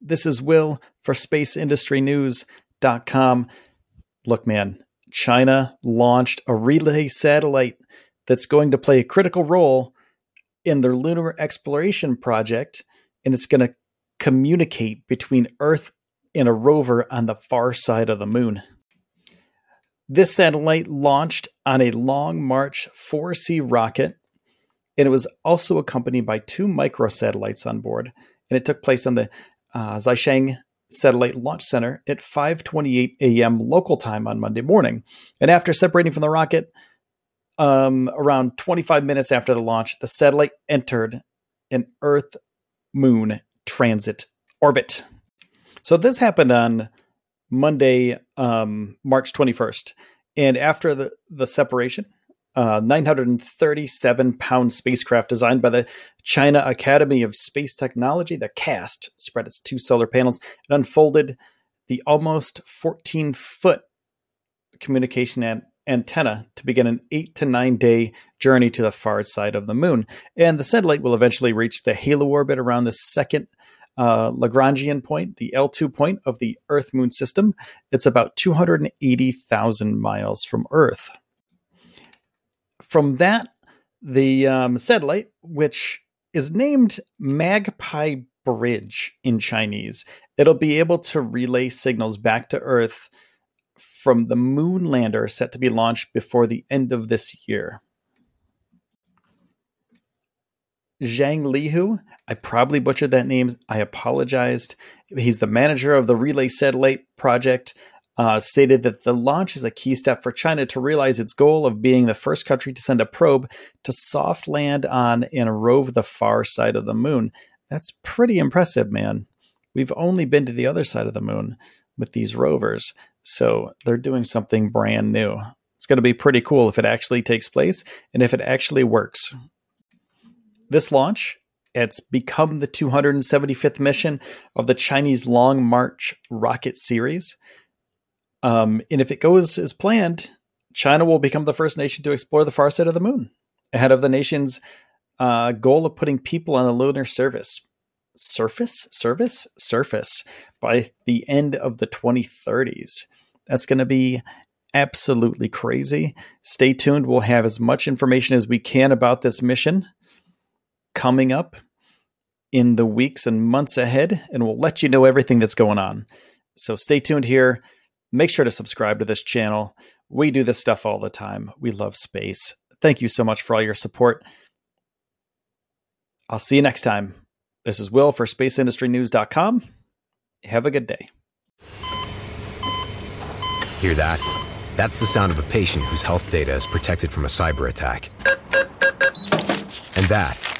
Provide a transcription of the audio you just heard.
This is Will for SpaceIndustryNews.com. Look, man, China launched a relay satellite that's going to play a critical role in their lunar exploration project, and it's going to communicate between Earth and a rover on the far side of the moon. This satellite launched on a Long March 4C rocket, and it was also accompanied by two microsatellites on board. And it took place on the uh, Xichang Satellite Launch Center at 5:28 a.m. local time on Monday morning. And after separating from the rocket, um, around 25 minutes after the launch, the satellite entered an Earth Moon transit orbit. So this happened on Monday, um, March 21st. And after the, the separation, uh, 937 pound spacecraft designed by the China Academy of Space Technology, the CAST, spread its two solar panels and unfolded the almost 14 foot communication an- antenna to begin an eight to nine day journey to the far side of the moon. And the satellite will eventually reach the halo orbit around the second uh, Lagrangian point, the L2 point of the Earth Moon system. It's about 280,000 miles from Earth. From that, the um, satellite, which is named Magpie Bridge in Chinese, it'll be able to relay signals back to Earth from the moon lander set to be launched before the end of this year. Zhang Lihu, I probably butchered that name. I apologized. He's the manager of the Relay Satellite project. Uh, stated that the launch is a key step for China to realize its goal of being the first country to send a probe to soft land on and rove the far side of the moon. That's pretty impressive, man. We've only been to the other side of the moon with these rovers, so they're doing something brand new. It's going to be pretty cool if it actually takes place and if it actually works. This launch, it's become the 275th mission of the Chinese Long March rocket series. Um, and if it goes as planned, China will become the first nation to explore the far side of the moon, ahead of the nation's uh, goal of putting people on the lunar surface, surface, service, surface by the end of the 2030s. That's going to be absolutely crazy. Stay tuned. We'll have as much information as we can about this mission coming up in the weeks and months ahead, and we'll let you know everything that's going on. So stay tuned here. Make sure to subscribe to this channel. We do this stuff all the time. We love space. Thank you so much for all your support. I'll see you next time. This is Will for spaceindustrynews.com. Have a good day. Hear that? That's the sound of a patient whose health data is protected from a cyber attack. And that,